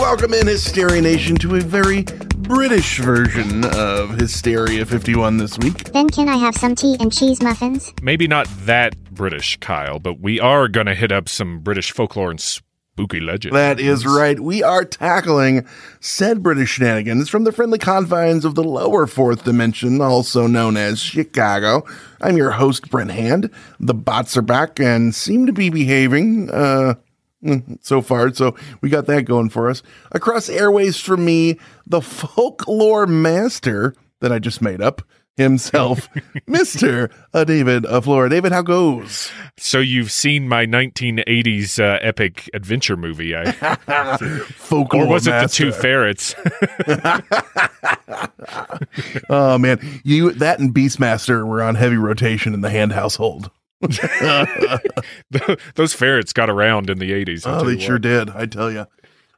Welcome in, Hysteria Nation, to a very British version of Hysteria 51 this week. Then can I have some tea and cheese muffins? maybe not that British, Kyle, but we are going to hit up some British folklore and spooky legends. That is right. We are tackling said British shenanigans from the friendly confines of the lower fourth dimension, also known as Chicago. I'm your host, Brent Hand. The bots are back and seem to be behaving, uh, so far. So we got that going for us. Across airways from me, the folklore master that I just made up himself, Mr. Uh, David uh, Flora. David, how goes? So you've seen my 1980s uh, epic adventure movie, I, Folklore or was it the two ferrets? Oh man, you that and Beastmaster were on heavy rotation in the hand household. Those ferrets got around in the 80s. I'll Oh, they sure did. I tell you.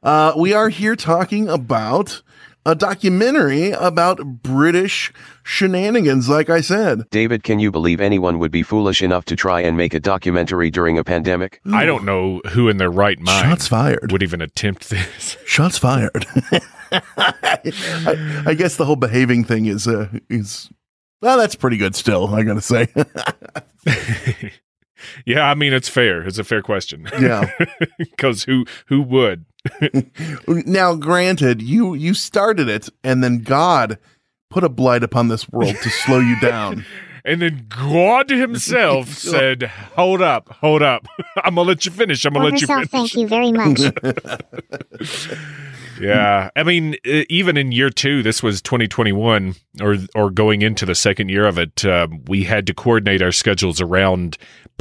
Uh, we are here talking about a documentary about British shenanigans. Like I said, David, can you believe anyone would be foolish enough to try and make a documentary during a pandemic? I don't know who in their right mind Shots fired. would even attempt this. Shots fired. I, I guess the whole behaving thing is uh, is well, that's pretty good. Still, I gotta say. yeah, I mean it's fair. It's a fair question. yeah. because who who would? Now, granted, you you started it, and then God put a blight upon this world to slow you down. And then God Himself said, "Hold up, hold up. I'm gonna let you finish. I'm gonna Or let you herself, finish." thank you very much. Yeah, I mean, even in year two, this was 2021, or or going into the second year of it, um, we had to coordinate our schedules around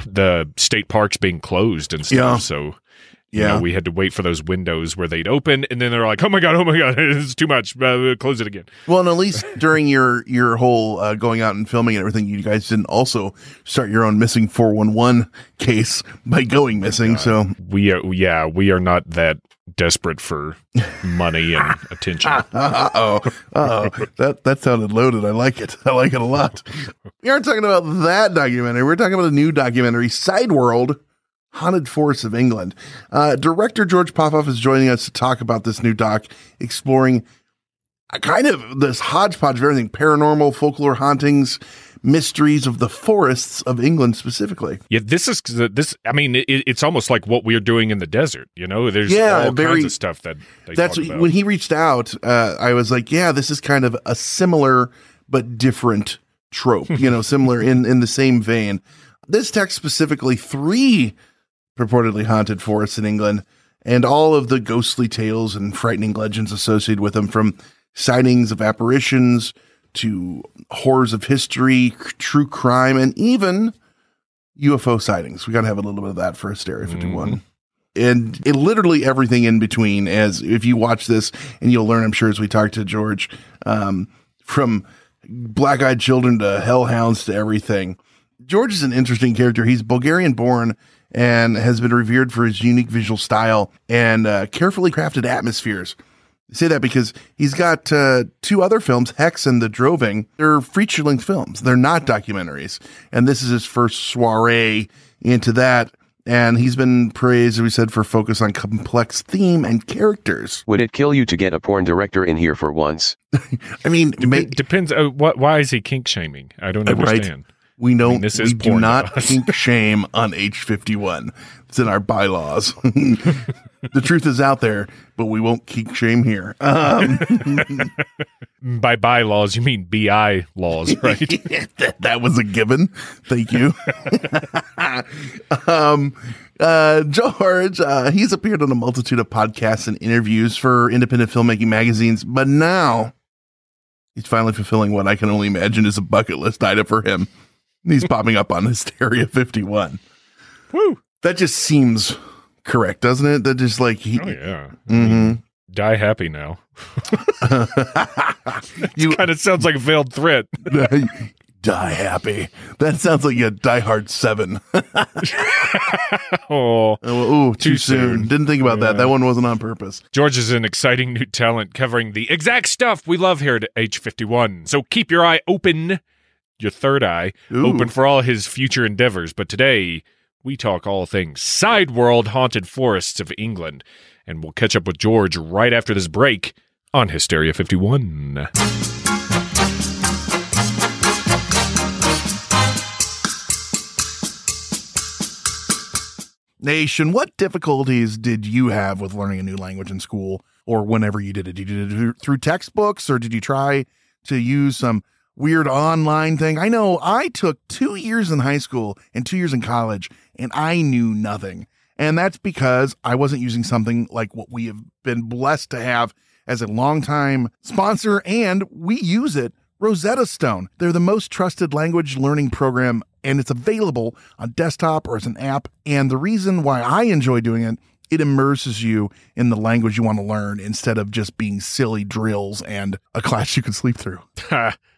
the state parks being closed and stuff. Yeah. So, you Yeah. know, we had to wait for those windows where they'd open, and then they're like, "Oh my god, oh my god, it's too much. Uh, close it again." Well, and at least during your your whole uh, going out and filming and everything, you guys didn't also start your own missing four one one case by going missing. So We are, yeah, we are not that desperate for money and attention. uh oh, oh, that that sounded loaded. I like it. I like it a lot. We aren't talking about that documentary. We're talking about a new documentary, Side World. Haunted Forests of England. Uh, director George Popov is joining us to talk about this new doc, exploring a kind of this hodgepodge of everything paranormal, folklore hauntings, mysteries of the forests of England specifically. Yeah, this is this. I mean, it, it's almost like what we're doing in the desert. You know, there's Yeah, all very- kinds of stuff that they That's talk what, about. when he reached out. Uh, I was like, yeah, this is kind of a similar but different trope. you know, similar in in the same vein. This text specifically three purportedly haunted forests in England, and all of the ghostly tales and frightening legends associated with them, from sightings of apparitions to horrors of history, c- true crime, and even UFO sightings. We got to have a little bit of that for Hysteria 51 and it literally everything in between as if you watch this and you'll learn i'm sure as we talk to george um, from black-eyed children to hellhounds to everything. George is an interesting character. He's bulgarian born and has been revered for his unique visual style and uh, carefully crafted atmospheres say that because he's got uh, two other films, Hex and The Droving. They're feature length films. They're not documentaries. And this is his first soiree into that. And he's been praised, as we said, for focus on complex theme and characters. Would it kill you to get a porn director in here for once? I mean, ma- It depends. Uh, what? Why is he kink shaming? I don't Uh, right. understand. we don't. I mean, this is we do not kink shame on H fifty one. It's in our bylaws. the truth is out there, but we won't keep shame here. Um, By bylaws, you mean BI laws, right? that, that was a given. Thank you. um, uh, George, uh, he's appeared on a multitude of podcasts and interviews for independent filmmaking magazines, but now he's finally fulfilling what I can only imagine is a bucket list item for him. He's popping up on Hysteria 51. Woo! That just seems correct, doesn't it? That just like he, Oh yeah. Mhm. Die happy now. you Kind of sounds like a veiled threat. die happy. That sounds like a Die Hard Seven. oh, Oh, ooh, too, Too soon. soon. Didn't think about that. That one wasn't on purpose. George is an exciting new talent covering the exact stuff we love here at H51. So keep your eye open, your third eye, Ooh. open for all his future endeavors. But today, we talk all things side world haunted forests of England. And we'll catch up with George right after this break on Hysteria 51. Nation, what difficulties did you have with learning a new language in school or whenever you did it? Did you do it through textbooks or did you try to use some weird online thing? I know I took two years in high school and two years in college and I knew nothing. And that's because I wasn't using something like what we have been blessed to have as a longtime sponsor and we use it Rosetta Stone. They're the most trusted language learning program and it's available on desktop or as an app. And the reason why I enjoy doing it, it immerses you in the language you want to learn instead of just being silly drills and a class you can sleep through.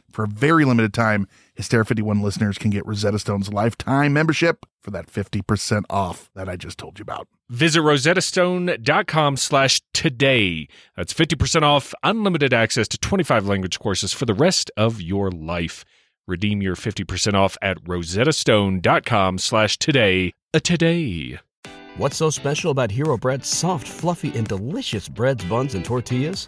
For a very limited time, Hysteria 51 listeners can get Rosetta Stone's lifetime membership for that 50% off that I just told you about. Visit rosettastone.com slash today. That's 50% off unlimited access to 25 language courses for the rest of your life. Redeem your 50% off at rosettastone.com slash today. Today. What's so special about Hero Bread's soft, fluffy, and delicious breads, buns, and tortillas?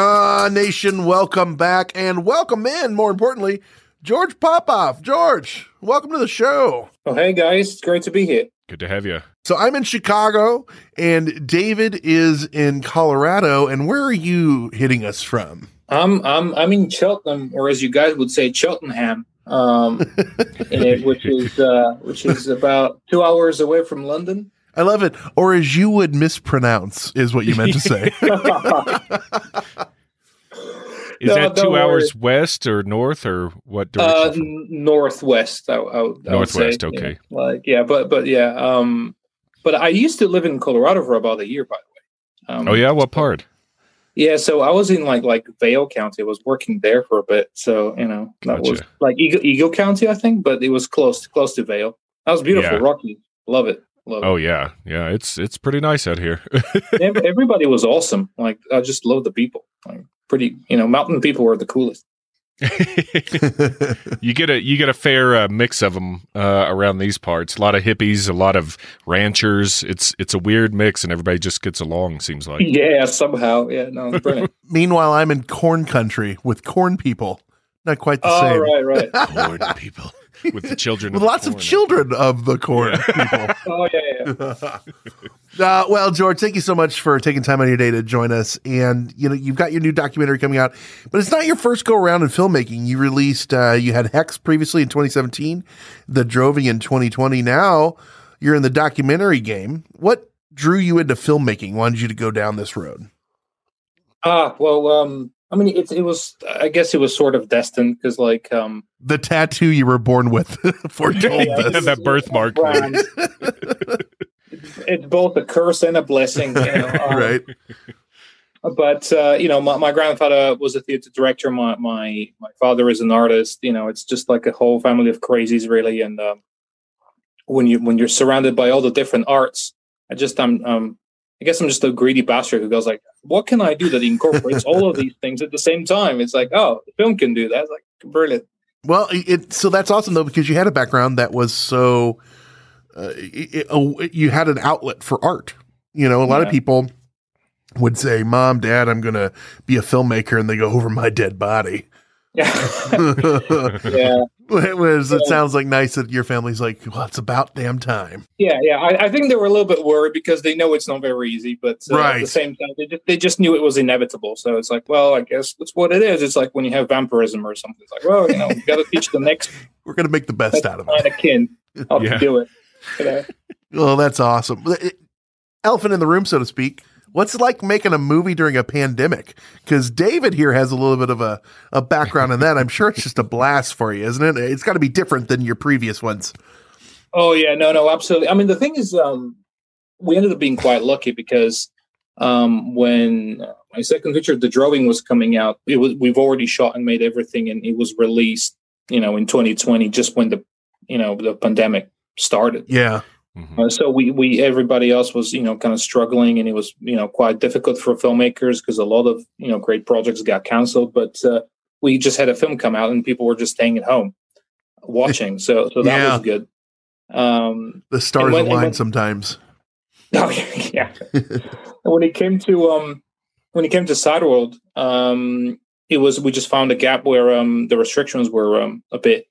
Ah, nation, welcome back and welcome in, more importantly, George Popov. George, welcome to the show. Oh, hey guys, it's great to be here. Good to have you. So I'm in Chicago and David is in Colorado. And where are you hitting us from? I'm I'm I'm in Cheltenham, or as you guys would say, Cheltenham, um, eh, which is uh, which is about two hours away from London. I love it. Or as you would mispronounce, is what you meant to say. Is No, that two worry. hours west or north or what Uh, direction? n- northwest. I, I, I Northwest, okay. yeah. like yeah, but but yeah. Um, but I used to live in Colorado for about a year, by the way. Um, oh, yeah? What part? Yeah, so I was in like like Vail County. I was working there for a bit, so you know that was like Eagle, Eagle County, I think, but it was close close to Vail. That was beautiful, Yeah. Rocky. Love it, love Oh, yeah. Yeah, it's it's pretty nice out here. Everybody was awesome. Like I just love the people. Like pretty, you know, mountain people were the coolest. you get a you get a fair uh, mix of them uh, around these parts. A lot of hippies, a lot of ranchers. It's it's a weird mix, and everybody just gets along. Seems like. Yeah, somehow. Yeah, no, brilliant. Meanwhile, I'm in corn country with corn people. Not quite the oh, same. right, right. corn people with the children with of lots the of corn. children of the corn people. Oh, yeah, yeah. Uh, well, George, thank you so much for taking time out of your day to join us. And you know, you've got your new documentary coming out, but it's not your first go around in filmmaking. You released, uh, you had Hex previously in 2017, The Droving in 2020. Now you're in the documentary game. What drew you into filmmaking? Wanted you to go down this road? Ah, well, um, I mean, it, it was, I guess it was sort of destined because, like, um, The tattoo you were born with foretold Yeah, this. that birthmark. brand. it's both a curse and a blessing. You know? um, right. But uh, you know, my, my grandfather was a theater director. My my my father is an artist. You know, it's just like a whole family of crazies, really. And um, when you when you're surrounded by all the different arts, I just I'm um, I guess I'm just a greedy bastard who goes like, what can I do that incorporates all of these things at the same time? It's like, oh, the film can do that. It's like brilliant. Well, it, so that's awesome though because you had a background that was so uh, it, it- you had an outlet for art. You know, a lot of people would say, "Mom, Dad, I'm going to be a filmmaker," and they go over my dead body. Yeah, yeah. Whereas it sounds like nice that your family's like, "Well, it's about damn time." Yeah, yeah. I, I think they were a little bit worried because they know it's not very easy, but uh, at Right. the same time, they just, they just knew it was inevitable. So it's like, well, I guess that's what it is. It's like when you have vampirism or something. It's like, well, you know, you got to teach the next We're going to make the best out of it. kind of kin how Yeah. to do it. You know? Well, that's awesome. Elephant in the room, so to speak. What's it like making a movie during a pandemic? Because David here has a little bit of a, a background in that. I'm sure it's just a blast for you, isn't it? It's got to be different than your previous ones. Oh yeah, no, no, absolutely. I mean, the thing is, um, we ended up being quite lucky because um, when my second picture, The Droving, was coming out, it was we've already shot and made everything, and it was released, you know, in 2020, just when the you know the pandemic started. Yeah. Mhm. Uh, so we we everybody else was you know kind of struggling, and it was you know quite difficult for filmmakers because a lot of you know great projects got canceled. But uh, we just had a film come out, and people were just staying at home watching. So so that Yeah. was good. Um, The stars when- align when- sometimes. Oh yeah. when it came to um when it came to Sideworld, um it was we just found a gap where um the restrictions were um a bit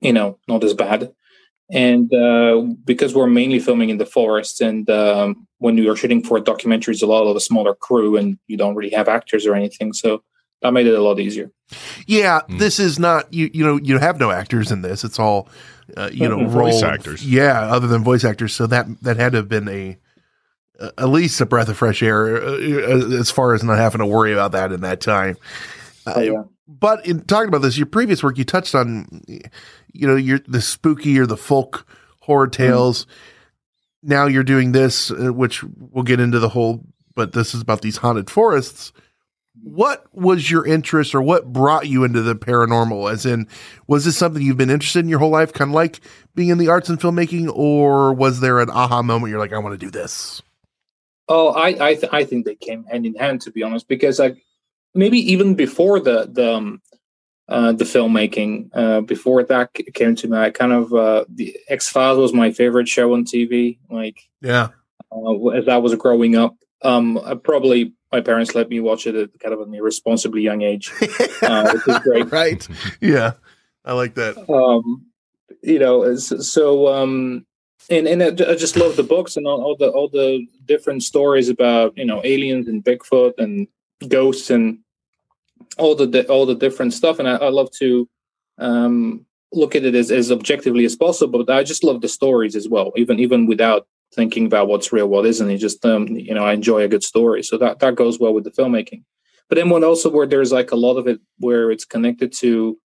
you know, not as bad. And uh because we're mainly filming in the forest and um when you are shooting for documentaries a lot of a smaller crew and you don't really have actors or anything. So that made it a lot easier. Yeah, this is not you. You know, you have no actors in this. It's all uh, you know, Mhm. Voice actors. Yeah, other than voice actors. So that that had to have been a uh, at least a breath of fresh air uh, uh, as far as not having to worry about that in that time. Uh, Oh, yeah. But in talking about this, your previous work, you touched on, you know, your the spooky or the folk horror Mm-hmm. tales. Now you're doing this, uh, which we'll get into the whole. But this is about these haunted forests. What was your interest, or what brought you into the paranormal? As in, was this something you've been interested in your whole life, kind of like being in the arts and filmmaking, or was there an aha moment? You're like, I want to do this. Oh, I I, th- I think they came hand in hand to be honest, because like maybe even before the the um, uh, the filmmaking, uh, before that came to me, I kind of uh, the X Files was my favorite show on TV. Like Yeah, uh, as I was growing up, um, I probably my parents let me watch it at kind of an irresponsibly young age, uh, which is great. right. Yeah, I like that. um, you know, so um, and and I I just love the books and all, all the all the different stories about you know aliens and Bigfoot and ghosts and all the all the different stuff. And I, I love to um, look at it as, as objectively as possible. But I just love the stories as well, even even without thinking about what's real, what isn't. It just um, you know I enjoy a good story, so that that goes well with the filmmaking. But then one also where there's like a lot of it where it's connected to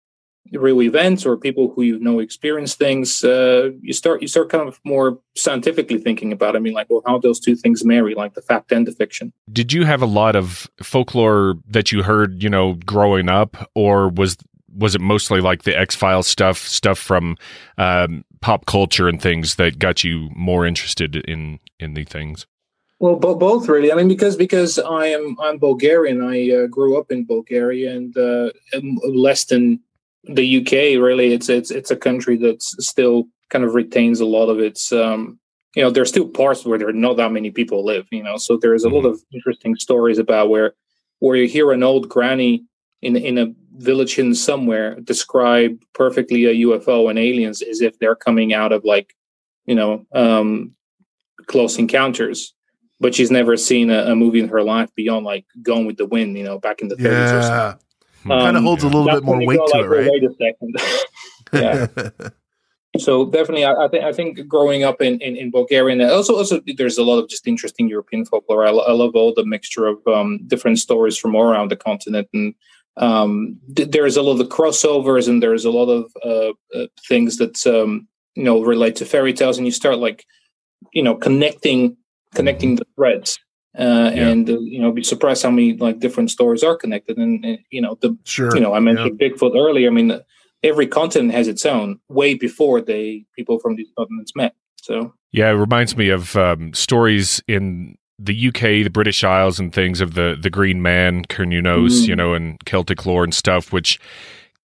real events or people who you know experience things uh, you start you start kind of more scientifically thinking about it. i mean like well how those two things marry like the fact and the fiction Did you have a lot of folklore that you heard, you know, growing up, or was was it mostly like the X Files stuff, stuff from um, pop culture and things that got you more interested in in the things? Well, bo- both really. I mean, because because I am I'm Bulgarian. I uh, grew up in Bulgaria, and uh, less than the UK. Really, it's it's it's a country that's still kind of retains a lot of its. Um, you know, there's still parts where there are not that many people live. You know, so there's a lot of interesting stories about where where you hear an old granny in in a village in somewhere describe perfectly a UFO and aliens as if they're coming out of like you know um, close encounters but she's never seen a, a, movie in her life beyond like Gone with the Wind, you know, back in the 30s yeah. or something. Um, kind of holds a little bit more weight to like, it, right? Wait a second. yeah. so definitely, I, I think I think growing up in, in, in Bulgaria, and also also there's a lot of just interesting European folklore. I, I love all the mixture of um, different stories from all around the continent, and um, th- there's a lot of crossovers, and there's a lot of uh, uh, things that um, you know relate to fairy tales, and you start like you know connecting connecting the threads uh, yeah. and uh, you know be surprised how many like different stories are connected and, and you know the sure you know i mentioned yeah. bigfoot earlier i mean every continent has its own way before they people from these continents met so yeah it reminds me of um, stories in the uk the british isles and things of the the green man Cernunnos, mm. you know and celtic lore and stuff which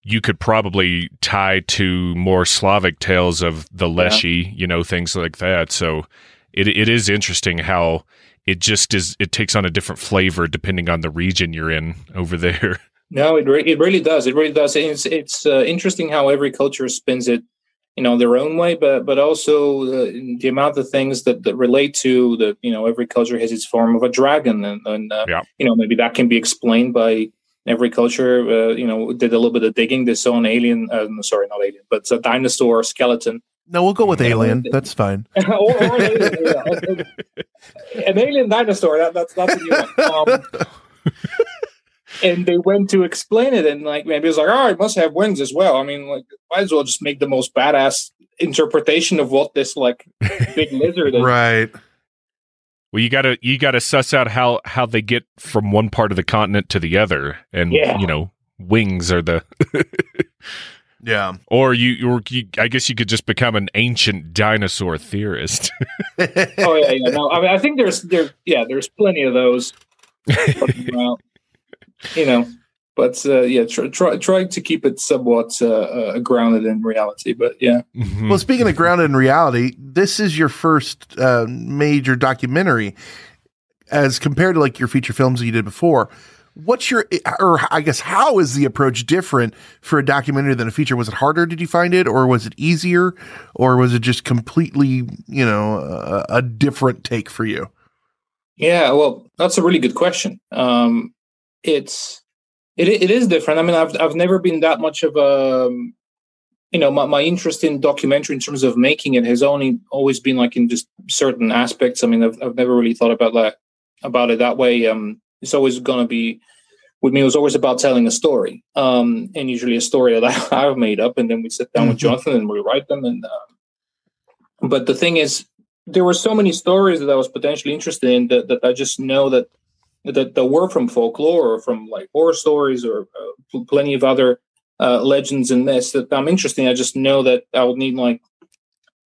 you could probably tie to more slavic tales of the leshy yeah. you know things like that so it it is interesting how it just is it takes on a different flavor depending on the region you're in over there. No, it re- it really does. It really does. It's it's uh, interesting how every culture spins it, you know, their own way, but but also uh, the amount of things that, that relate to the you know every culture has its form of a dragon, and, and uh, yeah. you know maybe that can be explained by every culture. Uh, you know, did a little bit of digging. They saw an alien, uh, sorry, not alien, but a dinosaur skeleton no, we'll go with alien. That's fine. or, or an, alien, yeah. an alien dinosaur. That, that's that's a new one. Um, and they went to explain it, and like maybe it's like, oh, it must have wings as well. I mean, like, might as well just make the most badass interpretation of what this like big lizard is. Right. Well, you gotta you gotta suss out how how they get from one part of the continent to the other, and yeah. you know, wings are the. Yeah. Or you, or you, I guess you could just become an ancient dinosaur theorist. oh yeah, yeah. No, I mean, I think there's there, yeah, there's plenty of those. you know, but uh, yeah, try, try try to keep it somewhat uh, uh, grounded in reality. But yeah. Mm-hmm. Well, speaking of grounded in reality, this is your first uh, major documentary, as compared to like your feature films that you did before what's your or i guess how is the approach different for a documentary than a feature? Was it harder did you find it or was it easier or was it just completely you know a, a different take for you? Yeah well that's a really good question. Um it's it, it is different. I mean i've i've never been that much of a you know my, my interest in documentary in terms of making it has only always been like in just certain aspects. I mean i've, I've never really thought about that about it that way. Um it's always going to be with me. It was always about telling a story, um, and usually a story that I, have made up, and then we sit down mm-hmm. with Jonathan and we write them. And uh, but the thing is, there were so many stories that I was potentially interested in that, that I just know that that, that were from folklore or from like horror stories or uh, plenty of other uh, legends and myths that I'm interested in. I just know that I would need like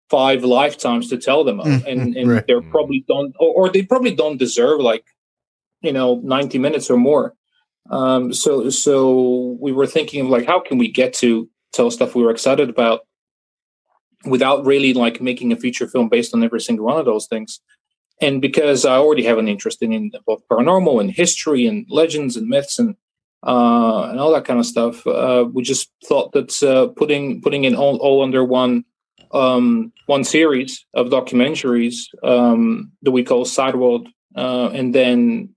five lifetimes to tell them, mm-hmm. and, and right. they're probably don't or, or they probably don't deserve like you know 90 minutes or more. Um, so so we were thinking of like how can we get to tell stuff we were excited about without really like making a feature film based on every single one of those things? And because i already have an interest in, in both paranormal and history and legends and myths and uh, and all that kind of stuff uh, we just thought that uh, putting putting it all, all under one um, one series of documentaries um, that we call sideworld uh, and then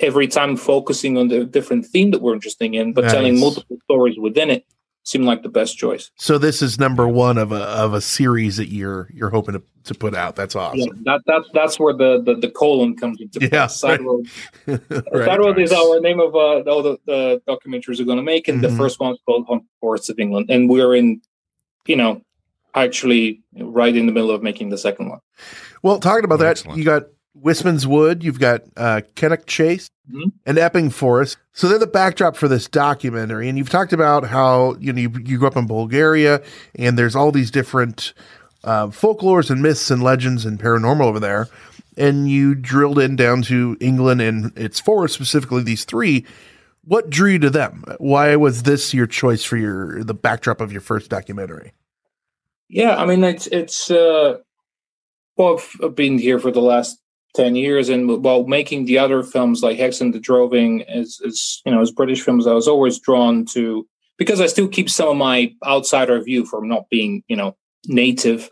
every time focusing on the different theme that we're interested in, but nice. telling multiple stories within it seemed like the best choice. So this is number one of a of a series that you're you're hoping to, to put out. That's awesome. Yeah, that that's that's where the, the, the colon comes into play. Yeah, Sideworld. right. Side Road nice. is our name of uh, all the, the documentaries we're going to make, and mm-hmm. the first one's called Haunted Forests of England, and we're in, you know, actually right in the middle of making the second one. Well, talking about Excellent. that, you got Wistman's Wood, you've got uh, Cannock Chase mm-hmm. and Epping Forest. So they're the backdrop for this documentary. And you've talked about how you know you, you grew up in Bulgaria, and there's all these different uh, folklores and myths and legends and paranormal over there, and you drilled in down to England and its forests, specifically these three. What drew you to them? Why was this your choice for your the backdrop of your first documentary? Yeah, I mean it's it's uh, well I've, I've been here for the last ten years, and while making the other films like Hex and the Droving as as you know as British films, I was always drawn to because I still keep some of my outsider view from not being you know native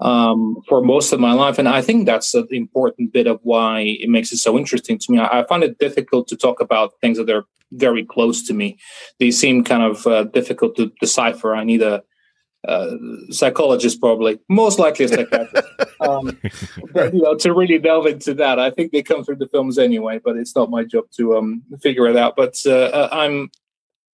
um, for most of my life, and I think that's an important bit of why it makes it so interesting to me. I, I find it difficult to talk about things that are very close to me. They seem kind of uh, difficult to decipher. I need a uh, psychologist probably. Most likely a psychiatrist. Um, but, you know to really delve into that i think they come through the films anyway but it's not my job to um, figure it out. But uh, uh, i'm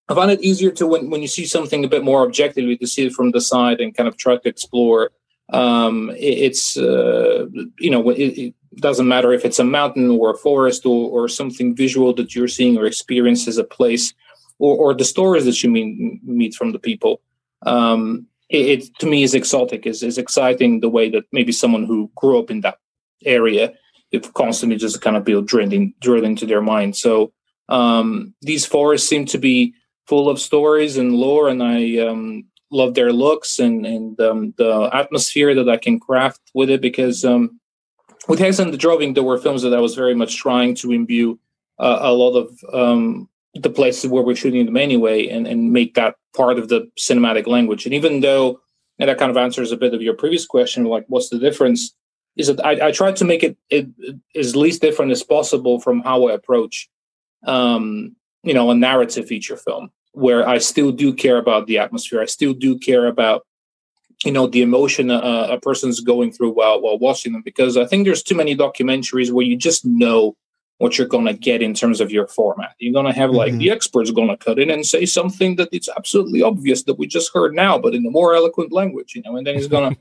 i find it easier to when, when you see something a bit more objectively to see it from the side and kind of try to explore. Um, it, it's uh, you know it, it, doesn't matter if it's a mountain or a forest or, or something visual that you're seeing or experience as a place or, or the stories that you meet, meet from the people. Um, it, it, to me is exotic is is exciting the way that maybe someone who grew up in that area it constantly just kind of be drilled, in, drilled into their mind. So um, these forests seem to be full of stories and lore and i um, love their looks and and um, the atmosphere that i can craft with it because um, with Hex and the Droving there were films that i was very much trying to imbue uh, a lot of um, the places where we're shooting them anyway and, and make that part of the cinematic language. And even though, and that kind of answers a bit of your previous question, like what's the difference, is that I, I to make it, it as least different as possible from how I approach, um, you know, a narrative feature film, where I still do care about the atmosphere. I still do care about, you know, the emotion a, a person's going through while while watching them. Because I think there's too many documentaries where you just know what you're going to get in terms of your format. You're going to have like mm-hmm. the expert's going to cut in and say something that it's absolutely obvious that we just heard now, but in a more eloquent language, you know, and then he's going to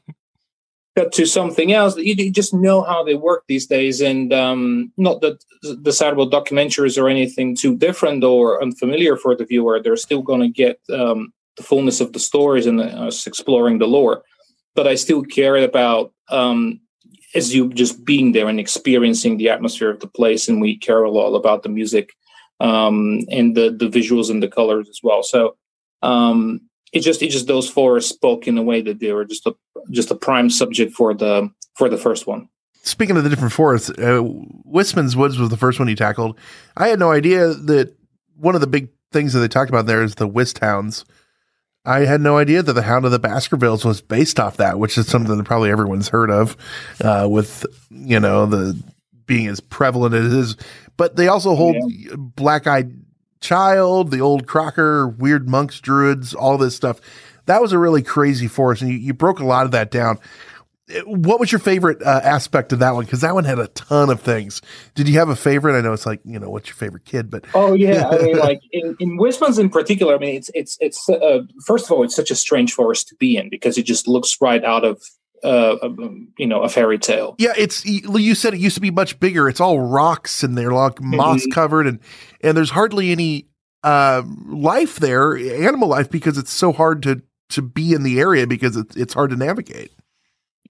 cut to something else. You, you, just know how they work these days, and um, not that the Sideworld documentaries are anything too different or unfamiliar for the viewer. They're still going to get um, the fullness of the stories and us exploring the lore. But I still care about um, as you just being there and experiencing the atmosphere of the place and we care a lot about the music um, and the the visuals and the colors as well. So um, it just it just those four spoke in a way that they were just a just a prime subject for the for the first one. Speaking of the different forests uh, Wistman's Woods was the first one he tackled. I had no idea that one of the big things that they talked about there is the Wisht hounds I had no idea that the Hound of the Baskervilles was based off that, which is something that probably everyone's heard of, uh, with you know the being as prevalent as it is. But they also hold yeah. Black Eyed Child, the old Crockern, Weird Monks, Druids, all this stuff. That was a really crazy force, and you, you broke a lot of that down what was your favorite uh, aspect of that one? Because that one had a ton of things. Did you have a favorite? I know it's like you know what's your favorite kid, but oh yeah, I mean like in in Wistman's in particular. I mean it's it's it's uh, first of all it's such a strange forest to be in because it just looks right out of uh, um, you know a fairy tale. Yeah, it's you said it used to be much bigger. It's all rocks and they're like mm-hmm. moss covered and and there's hardly any uh, life there, animal life, because it's so hard to to be in the area because it's it's hard to navigate.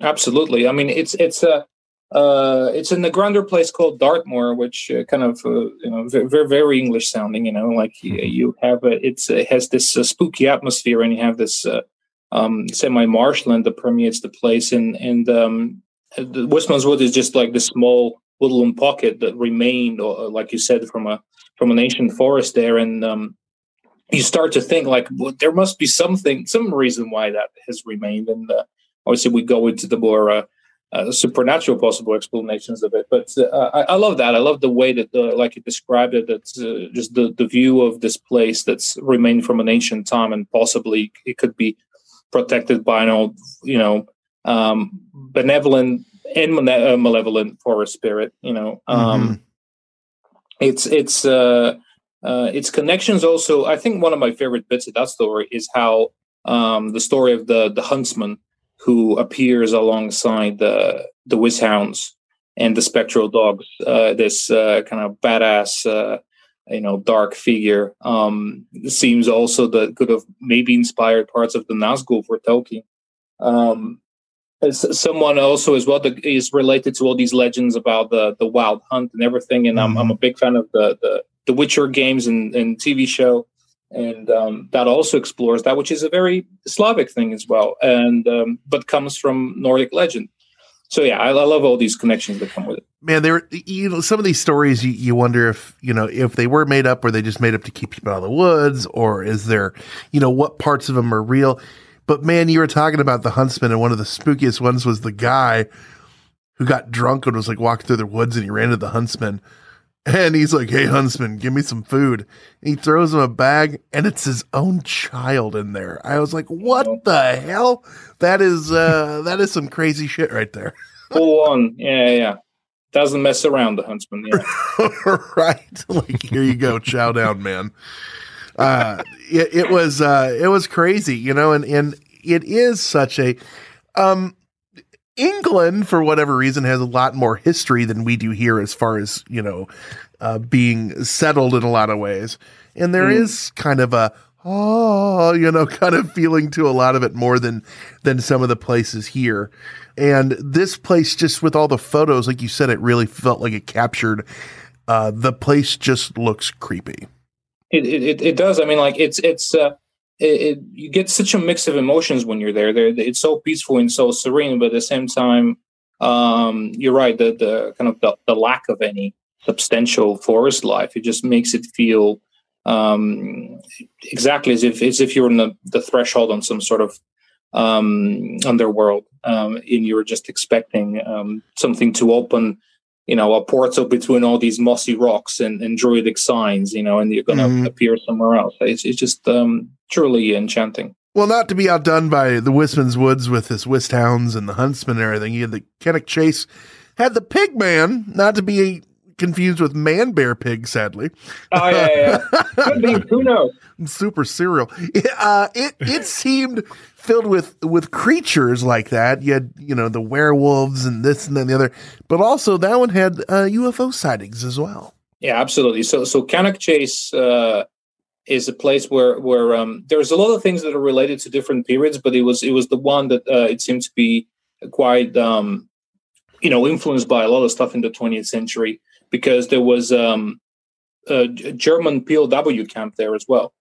Absolutely. I mean, it's it's a uh, it's in the grander place called Dartmoor, which uh, kind of uh, you know very very English sounding. You know, like mm-hmm. you have a, it's it has this uh, spooky atmosphere, and you have this uh, um, semi marshland that permeates the place. And and um, the Wistman's Wood is just like this small woodland pocket that remained, or, like you said, from a from an ancient forest there. And um, you start to think like well, there must be something, some reason why that has remained. And uh, obviously we go into the more uh, uh, supernatural possible explanations of it. But uh, I, I, love that. I love the way that, the, like you described it, that's uh, just the, the view of this place that's remained from an ancient time and possibly it could be protected by an old, you know, um, benevolent and uh, malevolent forest spirit. You know, um, mm-hmm. it's it's uh, its connections. Also, I think one of my favorite bits of that story is how um, the story of the the huntsman who appears alongside the the Wisht Hounds and the Spectral Dogs. Uh, this uh, kind of badass, uh, you know, dark figure um, seems also that could have maybe inspired parts of the Nazgul for Tolkien. Um, as someone also as well that is related to all these legends about the the wild hunt and everything. And I'm I'm a big fan of the the the Witcher games and, and TV show, and um, that also explores that, which is a very Slavic thing as well, and um, but comes from Nordic legend. So yeah, I, I love all these connections that come with it. Man, there you know some of these stories you, you wonder if you know if they were made up or they just made up to keep people out of the woods, or is there you know what parts of them are real. But man, you were talking about the huntsman, and one of the spookiest ones was the guy who got drunk and was like walking through the woods, and he ran to the huntsman, and he's like, "Hey, huntsman, give me some food." And he throws him a bag, and it's his own child in there. I was like, "What the hell? That is uh, that is some crazy shit right there." Full on, yeah, yeah. Doesn't mess around the huntsman. Yeah. right. Like here you go, chow down, man. Uh, it, it was uh, it was crazy, you know, and and it is such a um. England, for whatever reason, has a lot more history than we do here, as far as you know, uh, being settled in a lot of ways. And there Mm. is kind of a oh, you know, kind of feeling to a lot of it more than than some of the places here. And this place, just with all the photos, like you said, it really felt like it captured. Uh, the place just looks creepy. It, it it- it does. I mean, like it's it's uh, it, it you get such a mix of emotions when you're there. There, it's so peaceful and so serene, but at the same time, um, you're right. The the kind of the, the lack of any substantial forest life, it just makes it feel um, exactly as if as if you're on the, the threshold on some sort of um, underworld, um, and you were just expecting um, something to open you know, a portal between all these mossy rocks and, and druidic signs, you know, and you're going to Mhm. appear somewhere else. It's, it's just um, truly enchanting. Well, not to be outdone by the Wistman's Woods with his Wisht Hounds and the Huntsman and everything. You had the Cannock Chase, had the Pigman, not to be confused with Man Bear Pig, sadly. Oh, yeah, yeah. yeah. Could be, who knows? Super cereal. It, uh, it it seemed filled with with creatures like that. You had you know the werewolves and this and then the other, but also that one had uh, UFO sightings as well. Yeah, absolutely. So, so Cannock Chase uh, is a place where where um, there's a lot of things that are related to different periods, but it was it was the one that uh, it seemed to be quite um, you know influenced by a lot of stuff in the 20th century because there was um, a German POW camp there as well.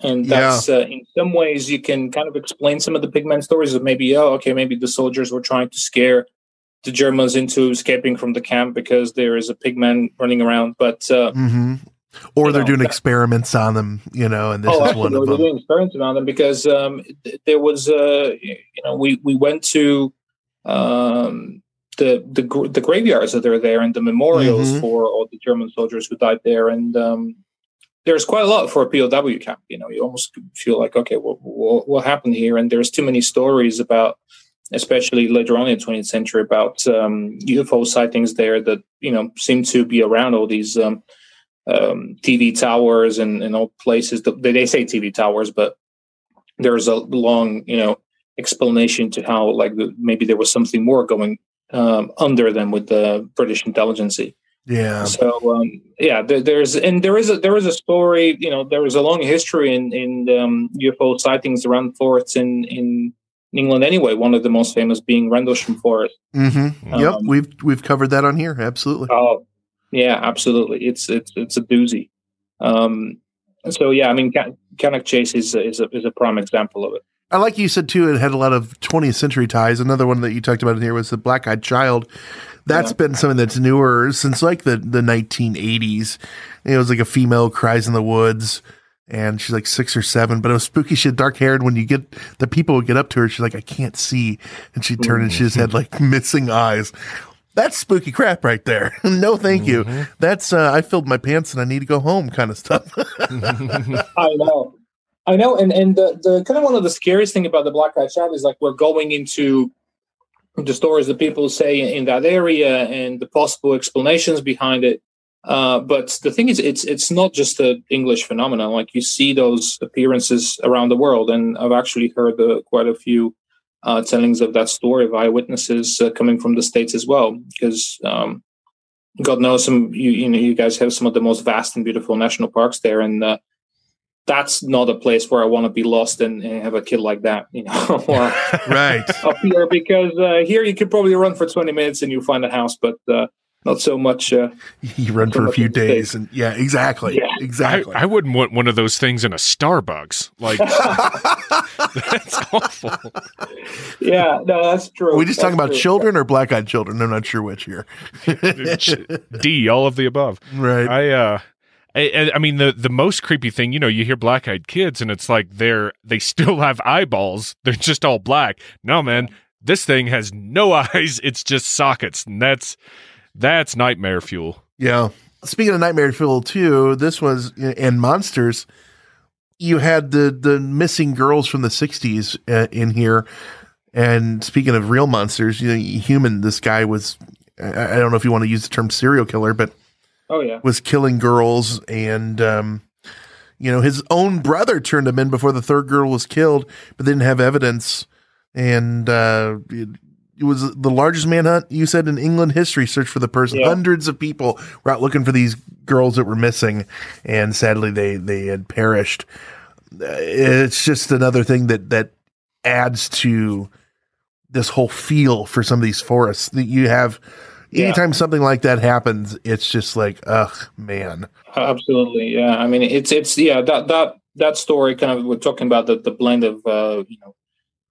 And that's uh, in some ways you can kind of explain some of the pigman stories of maybe oh okay maybe the soldiers were trying to scare the Germans into escaping from the camp because there is a pigman running around. But uh, hmm Or they're know, doing that- experiments on them, you know, and this oh, is one of them. doing experiments on them because um, th- there was uh, you know we we went to um, the the the graveyards that are there and the memorials Mhm. for all the German soldiers who died there and. Um, there's quite a lot for a POW camp. You know, you almost feel like, okay, what, what, what happened here? And there's too many stories about, especially later on in the 20th century, about um, UFO sightings there that you know seem to be around all these um, um, TV towers and, and all places. That, they say TV towers, but there's a long, you know, explanation to how like maybe there was something more going um, under them with the British intelligence. Yeah. So um, yeah, there, there's and there is a there is a story. You know, there is a long history in in um, UFO sightings around forests in in England. Anyway, one of the most famous being Rendlesham Forest. hmm yep, Um, we've we've covered that on here. Absolutely. Oh, yeah, absolutely. It's it's it's a doozy. Um, so yeah, I mean, Can- Cannock Chase is is a is a prime example of it. I like you said too. It had a lot of 20th century ties. Another one that you talked about in here was the Black Eyed Child. That's Yeah. been something that's newer since like the the 1980s. It was like a female cries in the woods, and she's like six or seven. But it was spooky. She had dark hair, and when you get the people would get up to her, she's like, "I can't see," and she'd turn and she just had like missing eyes. That's spooky crap right there. no, thank you. That's uh, I filled my pants and I need to go home kind of stuff. I know, I know, and and the the kind of one of the scariest thing about the Black Eyed Child is like we're going into the stories that people say in that area and the possible explanations behind it. Uh, but the thing is, it's it's not just an English phenomenon. Like you see those appearances around the world, and I've actually heard uh, quite a few uh, tellings of that story of eyewitnesses uh, coming from the states as well. Because um, God knows, some you, you know you guys have some of the most vast and beautiful national parks there, and uh, that's not a place where I want to be lost and, and have a kid like that, you know, or right up here because uh, here you could probably run for 20 minutes and you find a house, but uh, not so much. Uh, you run for a few days, and yeah, exactly, Yeah. exactly. I, I wouldn't want one of those things in a Starbucks. Like that's awful. yeah, no, that's true. Are we just talking about true. children or black-eyed children? I'm not sure which here. D, all of the above. right. I uh I, I- mean the the most creepy thing, you know, you hear black eyed kids and it's like they're they still have eyeballs. They're just all black. No man, this thing has no eyes. It's just sockets, and that's that's nightmare fuel. Yeah. Speaking of Nightmare Fuel too, this was and monsters. You had the the missing girls from the '60s uh, in here, and speaking of real monsters, you know, human. This guy was. I, I don't know if you want to use the term serial killer, but Oh, yeah. was killing girls, and um, you know his own brother turned him in before the third girl was killed, but they didn't have evidence, and uh, it, it was the largest manhunt you said in England history. Search for the person. Yeah. Hundreds of people were out looking for these girls that were missing, and sadly they they had perished. Uh, It's just another thing that that adds to this whole feel for some of these forests that you have. Yeah. Anytime something like that happens, it's just like, ugh, man. Absolutely, yeah. I mean, it's it's yeah that that that story kind of we're talking about the the blend of uh, you know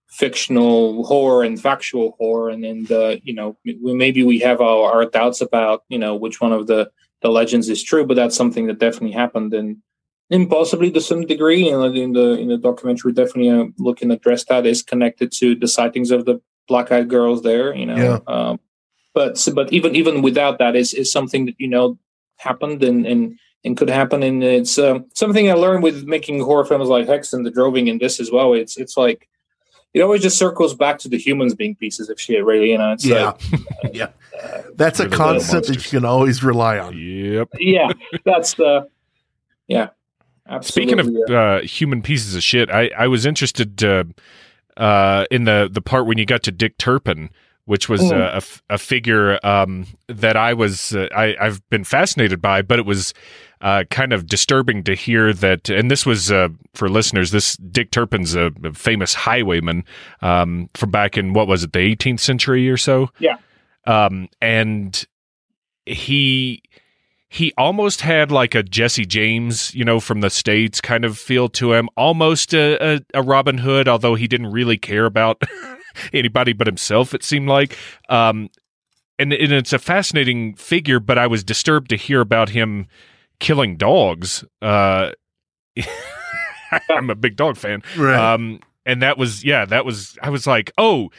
fictional horror and factual horror, and then the you know we, maybe we have our, our doubts about you know which one of the the legends is true, but that's something that definitely happened and. And possibly to some degree, and in the in the documentary, definitely uh, look and address that is connected to the sightings of the black-eyed girls there. You know, Yeah. um, but but even even without that is is something that you know happened and and and could happen and it's um, something i learned with making horror films like hex and the droving and this as well it's it's like it always just circles back to the humans being pieces of shit really you know it's Yeah. like yeah. That's a We're the little constant that you can always rely on. Yep. yeah that's the yeah absolutely Speaking of uh, human pieces of shit, I, I was interested uh, uh, in the the part when you got to Dick Turpin, which was Mm. a, f- a figure um, that I was uh, I, I've been fascinated by, but it was uh, kind of disturbing to hear that. And this was uh, for listeners. This Dick Turpin's a, a famous highwayman um, from back in what was it, the 18th century or so? Yeah. Um, and he he almost had like a Jesse James, you know, from the states kind of feel to him, almost a, a, a Robin Hood, although he didn't really care about anybody but himself. It seemed like, um, and, and it's a fascinating figure. But I was disturbed to hear about him killing dogs. Uh, I'm a big dog fan, Right. um, and that was yeah, that was I was like, oh,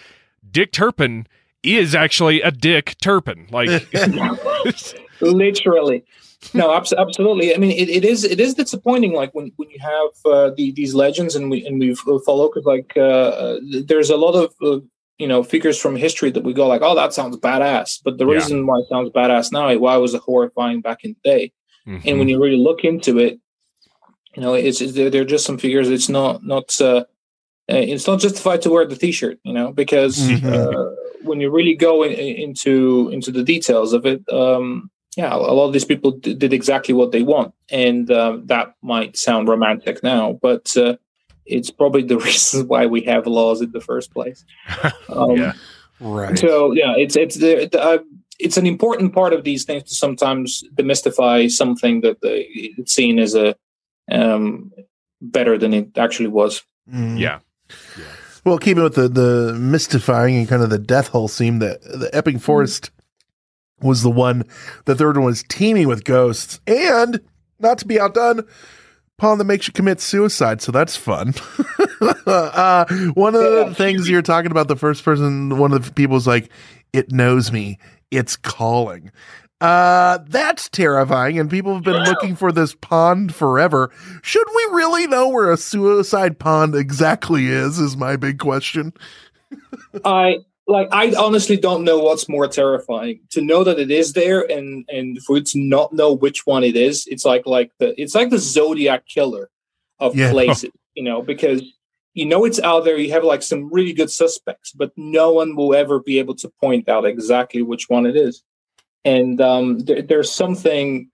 Dick Turpin is actually a Dick Turpin, like. literally no abs- absolutely i mean it, it is it is disappointing like when, when you have uh, the, these legends and we and we follow because like uh, there's a lot of uh, you know figures from history that we go like oh that sounds badass but the Yeah. reason why it sounds badass now why it was a horrifying back in the day Mhm. and when you really look into it you know it's, it's they're, just some figures it's not not uh, uh, it's not justified to wear the t-shirt you know because Mhm. uh, when you really go in, into into the details of it um yeah a lot of these people d- did exactly what they want and um, that might sound romantic now but uh, it's probably the reason why we have laws in the first place um, Yeah. right. so yeah, it's it's the, the, uh, it's an important part of these things to sometimes demystify something that the, it's seen as a um, better than it actually was. Mm. yeah. Well, keeping with the the mystifying and kind of the death hole theme, that the Epping Forest was the one. The third one was teeming with ghosts, and not to be outdone, pond that makes you commit suicide. So that's fun. uh, one of the Yeah. things you're talking about, the first person, one of the people was like, "It knows me. It's calling." Uh, that's terrifying, and people have been looking for this pond forever. Should we really know where a suicide pond exactly is? Is my big question. I like I honestly don't know what's more terrifying to know that it is there and and for it to not know which one it is. It's like like the it's like the Zodiac killer of Yeah. places, you know, because you know it's out there. You have like some really good suspects, but no one will ever be able to point out exactly which one it is. And um, there, there's something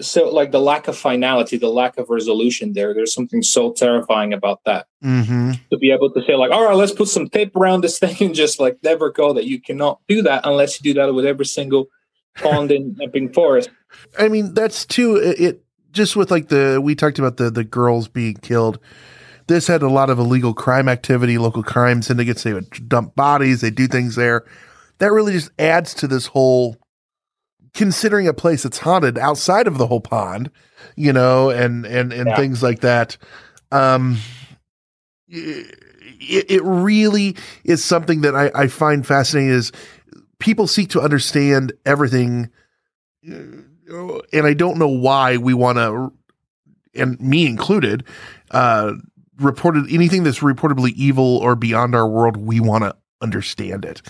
so like the lack of finality, the lack of resolution there. There's something so terrifying about that. Mm-hmm. To be able to say like, all right, let's put some tape around this thing and just like never go. That you cannot do that unless you do that with every single pond in Epping Forest. I mean, that's too it, it just with like the we talked about the the girls being killed. This had a lot of illegal crime activity, local crime syndicates. They would dump bodies, they do things there. That really just adds to this whole considering a place that's haunted outside of the whole pond, you know, and and and Yeah. things like that. Um, it, it really is something that I, I find fascinating. Is people seek to understand everything, and I don't know why we want to, and me included, uh, reported anything that's reportedly evil or beyond our world. We want to understand it.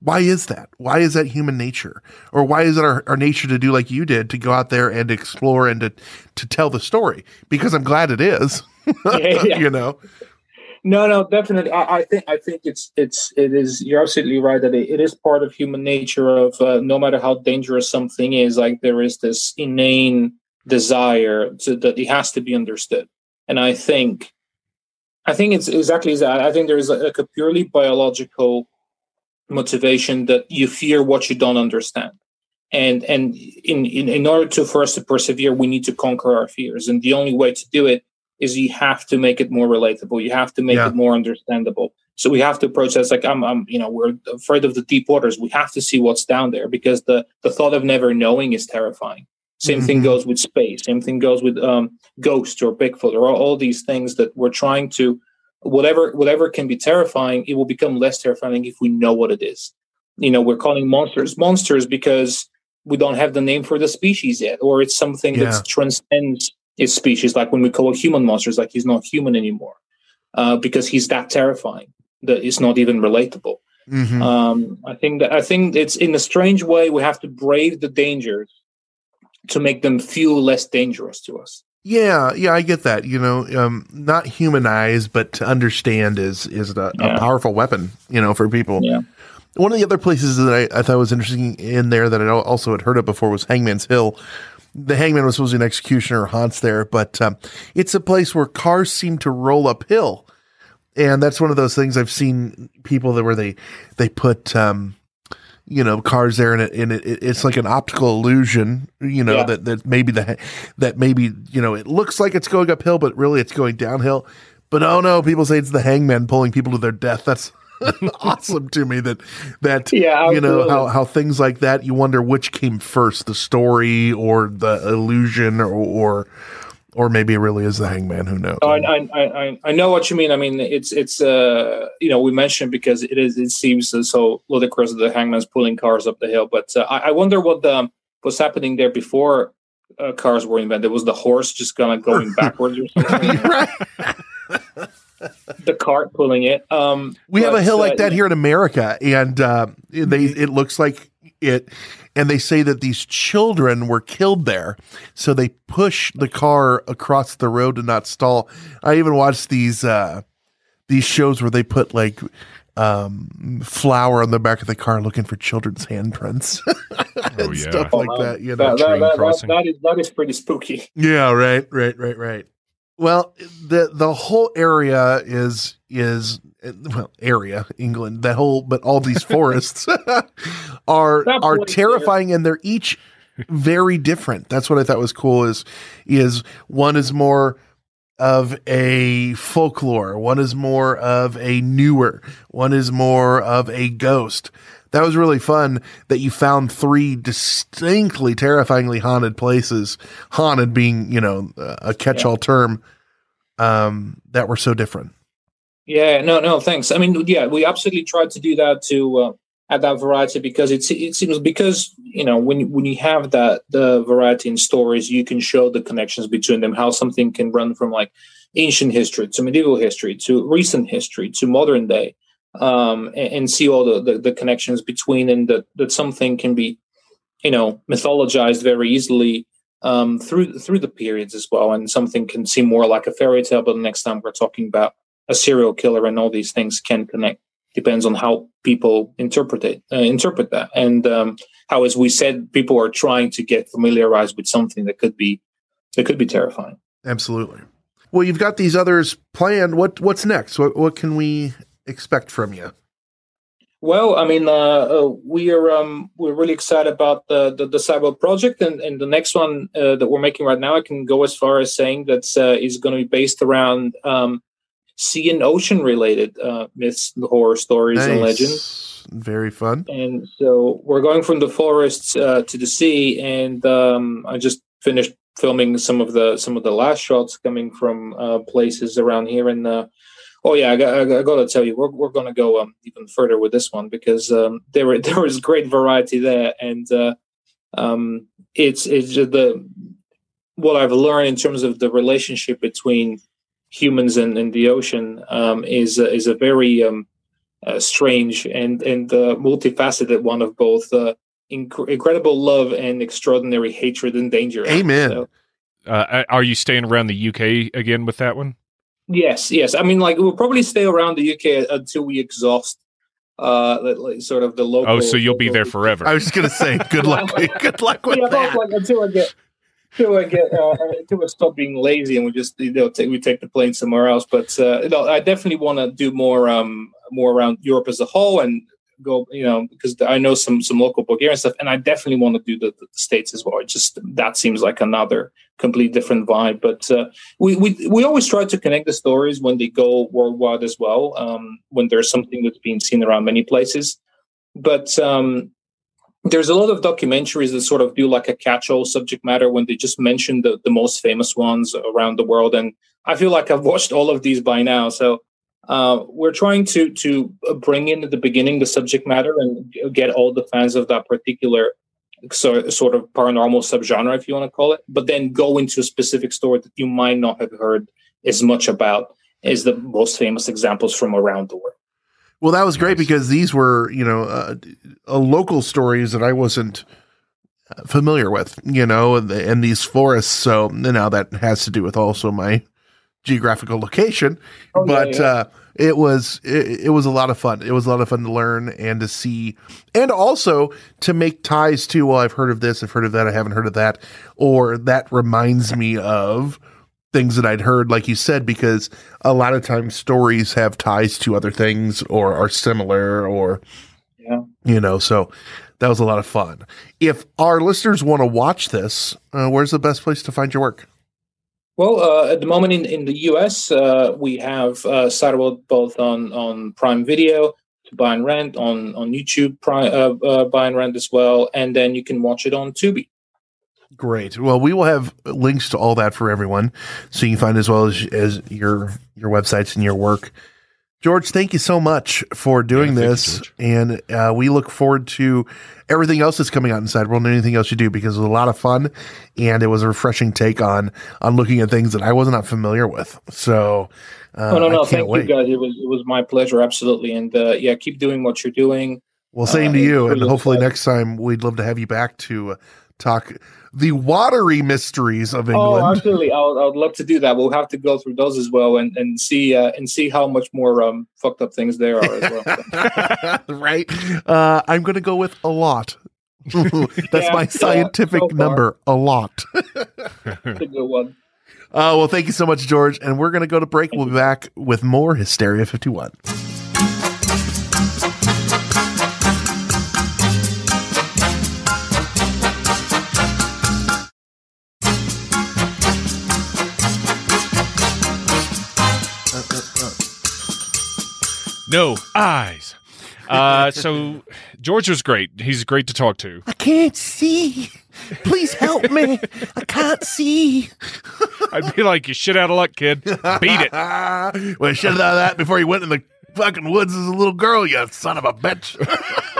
Why is that? Why is that human nature? Or why is it our, our nature to do like you did, to go out there and explore and to, to tell the story? Because I'm glad it is. Yeah, yeah. you know? No, no, definitely. I, I think I think it's it's it is. You're absolutely right that it, it is part of human nature. Of uh, no matter how dangerous something is, like there is this inane desire to, that it has to be understood. And I think, I think it's exactly that. I think there is like a purely biological motivation that you fear what you don't understand. And and in, in in order to for us to persevere, we need to conquer our fears. And the only way to do it is you have to make it more relatable. You have to make Yeah. it more understandable. So we have to approach this like I'm, I'm, you know, we're afraid of the deep waters. We have to see what's down there because the the thought of never knowing is terrifying. Same thing Mhm. goes with space. Same thing goes with um, ghosts or Bigfoot or all, all these things that we're trying to whatever whatever can be terrifying. It will become less terrifying if we know what it is. You know, we're calling monsters monsters because we don't have the name for the species yet, or it's something Yeah. that transcends its species. Like when we call a human monsters, like he's not human anymore uh, because he's that terrifying that it's not even relatable. Mhm. Um, I think that I think it's in a strange way we have to brave the dangers to make them feel less dangerous to us. Yeah, yeah, I get that. You know, um, not humanize, but to understand is is a, Yeah. a powerful weapon. You know, for people. Yeah. One of the other places that I, I thought was interesting in there that I also had heard of before was Hangman's Hill. The hangman was supposed to be an executioner or haunts there, but um, it's a place where cars seem to roll uphill, and that's one of those things I've seen people that where they they put um, you know cars there and it and it, it- it's like an optical illusion you know Yeah. that that maybe the that maybe you know it looks like it's going uphill but really it's going downhill. But oh no people say it's the hangman pulling people to their death. That's awesome to me that that Yeah, you know how how things like that you wonder which came first the story or the illusion or or, or maybe it really is the hangman who knows I, I, I, I- I know what you mean. I mean, it's it's uh you know we mentioned because it is it seems so ludicrous that the hangman's pulling cars up the hill, but uh, I, I wonder what the was happening there before uh, cars were invented. Was the horse just kind of going backwards or something? right the cart pulling it. Um, We have a but, hill uh, like that here in America, and uh, they it looks like it. And they say that these children were killed there, so they push the car across the road to not stall. I even watched these uh, these shows where they put like um, flour on the back of the car looking for children's handprints. Oh, and yeah. stuff like um, that. You know, that, that, that- that- crossing. that is that is pretty spooky. Yeah, right, right, right, right. Well, the the whole area is is well area England that whole but all these forests are That are terrifying and they're each very different. That's what I thought was cool is is one is more of a folklore, one is more of a newer, one is more of a ghost. That was really fun that you found three distinctly terrifyingly haunted places, haunted being, you know, a catch-all term um that were so different. Yeah, no, no, thanks. I mean, yeah, we absolutely tried to do that to uh, add that variety because it's it seems because you know when when you have that the variety in stories, you can show the connections between them, how something can run from like ancient history to medieval history to recent history to modern day, um, and, and see all the, the the connections between, and that that something can be, you know, mythologized very easily um, through through the periods as well, and something can seem more like a fairy tale, but the next time we're talking about a serial killer and all these things can connect. depends on how people interpret it, uh, interpret that, and um, how, as we said, people are trying to get familiarized with something that could be that could be terrifying. Absolutely. Well, you've got these others planned. What what's next? What what can we expect from you? Well, I mean, uh, uh, we are um, we're really excited about the the, the Cyber project, and, and the next one uh, that we're making right now. I can go as far as saying that is uh, is going to be based around um, sea and ocean related uh, myths, horror stories, and legends. Very fun. And so we're going from the forests uh, to the sea, and um, I just finished filming some of the some of the last shots coming from uh, places around here And the. Oh yeah, I got, I got, I got to tell you, we're we're going to go um, even further with this one because um, there there is great variety there, and uh, um, it's it's just the what I've learned in terms of the relationship between humans and, and the ocean um, is a- is a very um, uh, strange and and uh, multifaceted one of both uh, inc- incredible love and extraordinary hatred and danger. Amen. So, Uh, are you staying around the UK again with that one? yes, yes. I mean, like we'll probably stay around the UK until we exhaust uh, like, like, sort of the local. Oh, so you'll be there forever. I was just gonna say, good luck. good luck with yeah, that. like, until I get. Until I get, uh, until I stop being lazy and we just, you know, take, we take the plane somewhere else. But uh, you know, I definitely want to do more, um, more around Europe as a whole, and go, you know, because I know some some local Bulgarian stuff, and I definitely want to do the, the states as well. It just that seems like another complete different vibe. But uh, we we we always try to connect the stories when they go worldwide as well. Um, when there's something that's being seen around many places, but um, there's a lot of documentaries that sort of do like a catch-all subject matter when they just mention the, the most famous ones around the world and i feel like i've watched all of these by now. So uh, we're trying to to bring in at the beginning the subject matter and get all the fans of that particular so, sort of paranormal subgenre if you want to call it but then go into a specific story that you might not have heard as much about as the most famous examples from around the world Well, that was great because these were, you know, uh, uh, local stories that I wasn't familiar with, you know, and, the, and these forests. So now that has to do with also my geographical location, Oh, yeah, but yeah. uh, it was it, it was a lot of fun. It was a lot of fun to learn and to see, and also to make ties to. Well, I've heard of this, I've heard of that, I haven't heard of that, or that reminds me of things that I'd heard, like you said, because a lot of times stories have ties to other things or are similar or, yeah you know, so that was a lot of fun. If our listeners want to watch this, uh, where's the best place to find your work? Well, uh, at the moment in, in the US, uh, we have uh, Sideworld both on, on Prime Video to buy and rent, on, on YouTube Prime, uh, uh, buy and rent as well, and then you can watch it on Tubi. Great. Well, we will have links to all that for everyone, so you can find as well as, as your your websites and your work. George, thank you so much for doing Yeah, thank you, this, and uh, we look forward to everything else that's coming out in Sideworld and anything else you do because it was a lot of fun, and it was a refreshing take on on looking at things that I was not familiar with. So, uh, oh, no, I no, can't thank wait. you guys. It was, it was my pleasure, absolutely. And uh, yeah, keep doing what you're doing. Well, same Uh, to you, and hopefully exciting. next time we'd love to have you back to uh, talk the watery mysteries of England. Oh, absolutely! I would, I would love to do that. We'll have to go through those as well, and and see uh, and see how much more um, fucked up things there are as well. right? Uh, I'm going to go with a lot. That's Yeah, my yeah, scientific so number, a lot. That's a good one. Uh, well, thank you so much, George. And we're going to go to break. We'll be back with more Hysteria 51. No eyes. Uh, so George was great. He's great to talk to. I can't see. Please help me. I can't see. I'd be like, "You shit out of luck, kid. Beat it." well, should have done that before you went in the fucking woods as a little girl, you son of a bitch.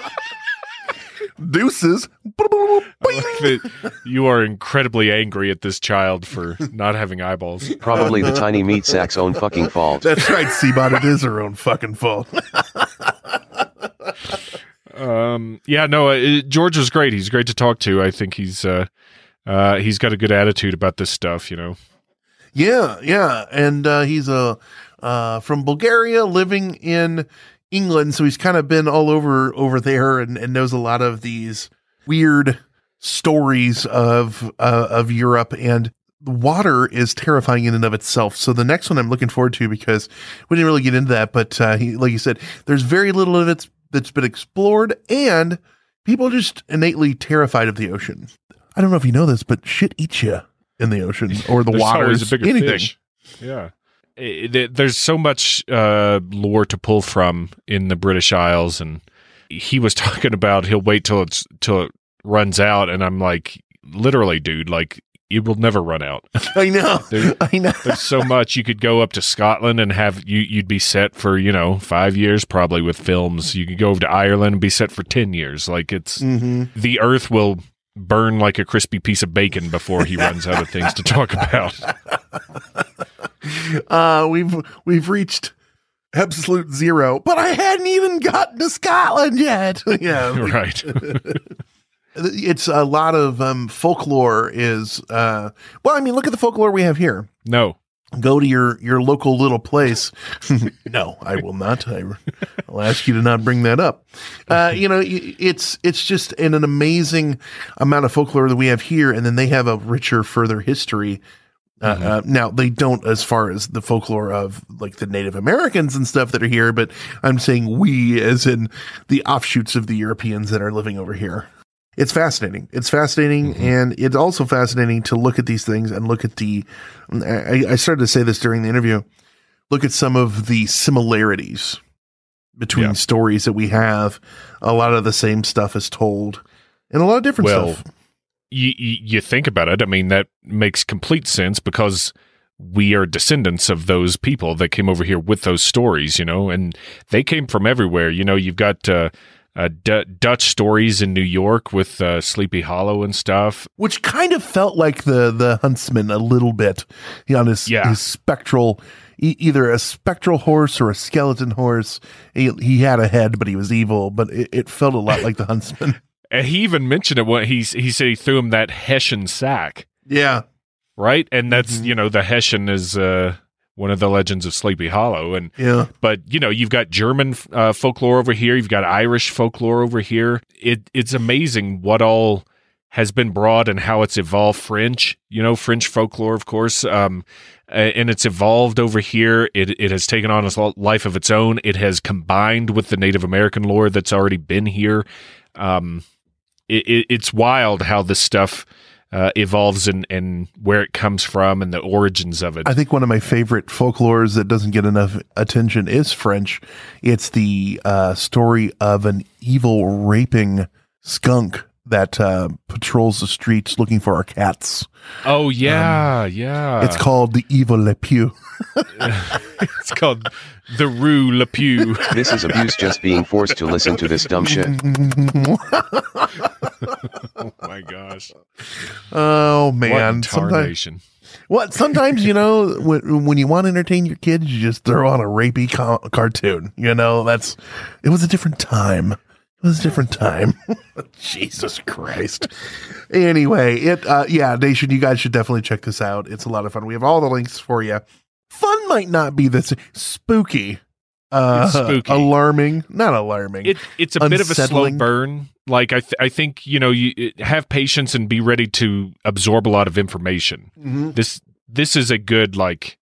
Deuces. Like you are incredibly angry at this child for not having eyeballs. Probably the tiny meat sack's own fucking fault. That's right, Seabot. It is her own fucking fault. Um, yeah, no, uh, George was great. He's great to talk to. I think he's uh, uh, he's got a good attitude about this stuff. You know. Yeah, yeah, and uh, he's a uh, from Bulgaria, living in England, so he's kind of been all over over there and, and knows a lot of these weird stories of uh, of Europe and water is terrifying in and of itself. So the next one I'm looking forward to because we didn't really get into that, but uh, he, like you said, there's very little of it that's been explored, and people are just innately terrified of the ocean. I don't know if you know this, but shit eats you in the ocean or the There's water. always a bigger anything. fish. Yeah. It- there's so much uh, lore to pull from in the British Isles, and he was talking about he'll wait till it's till it runs out, and I'm like, literally, dude, like it will never run out. I know. There- I know. There's so much you could go up to Scotland and have you you'd be set for you know five years probably with films. You could go over to Ireland and be set for ten years. Like it's hmm the Earth will burn like a crispy piece of bacon before he runs out of things to talk about. Uh, we've we've reached absolute zero, but I hadn't even gotten to Scotland yet. yeah, right. it's a lot of um, folklore. Is uh, well, I mean, look at the folklore we have here. No. Go to your your local little place. no, I will not. I, will ask you to not bring that up. Uh, you know, it's it's just an, an amazing amount of folklore that we have here, and then they have a richer, further history. Uh, uh, now they don't as far as the folklore of like the Native Americans and stuff that are here, but I'm saying we as in the offshoots of the Europeans that are living over here. It's fascinating. It's fascinating, and it's also fascinating to look at these things and look at the. I, I started to say this during the interview. Look at some of the similarities between Yeah. stories that we have. A lot of the same stuff is told, and a lot of different Well, stuff. You, you think about it, I mean that makes complete sense because we are descendants of those people that came over here with those stories, you know, and they came from everywhere. You know, you've got uh, uh, D- Dutch stories in New York with uh, Sleepy Hollow and stuff. which kind of felt like the the huntsman a little bit you know, on his, Yeah. his spectral e- either a spectral horse or a skeleton horse he, he had a head but he was evil but it, it felt a lot like the huntsman And he even mentioned it when he he said he threw him that Hessian sack, yeah right? And that's Mhm. you know the Hessian is uh, one of the legends of Sleepy Hollow, and yeah but you know you've got German uh, folklore over here, you've got Irish folklore over here. It it's amazing what all has been brought and how it's evolved. French, you know, French folklore, of course, um, and it's evolved over here. It it has taken on a life of its own. It has combined with the Native American lore that's already been here. Um, it, it, it's wild how this stuff. Uh, evolves and, and where it comes from and the origins of it. i think one of my favorite folklores that doesn't get enough attention is french it's the uh, story of an evil raping skunk that uh, patrols the streets looking for our cats oh yeah, yeah. it's called the evil le Pew. It's called the Rue Le Pew. This is abuse just being forced to listen to this dumb shit. oh my gosh. Oh man. What man! Sometimes, what? Sometimes you know when when you want to entertain your kids, you just throw on a rapey co- cartoon. You know that's it was a different time. It was a different time. Jesus Christ. Anyway, it uh yeah, Nation, you guys should definitely check this out. It's a lot of fun. We have all the links for you. Fun might not be this spooky. Uh It's spooky. alarming, not alarming. It, it's a bit of a slow burn. Like I, th- I think you know, you have patience and be ready to absorb a lot of information. Mhm. This this is a good like.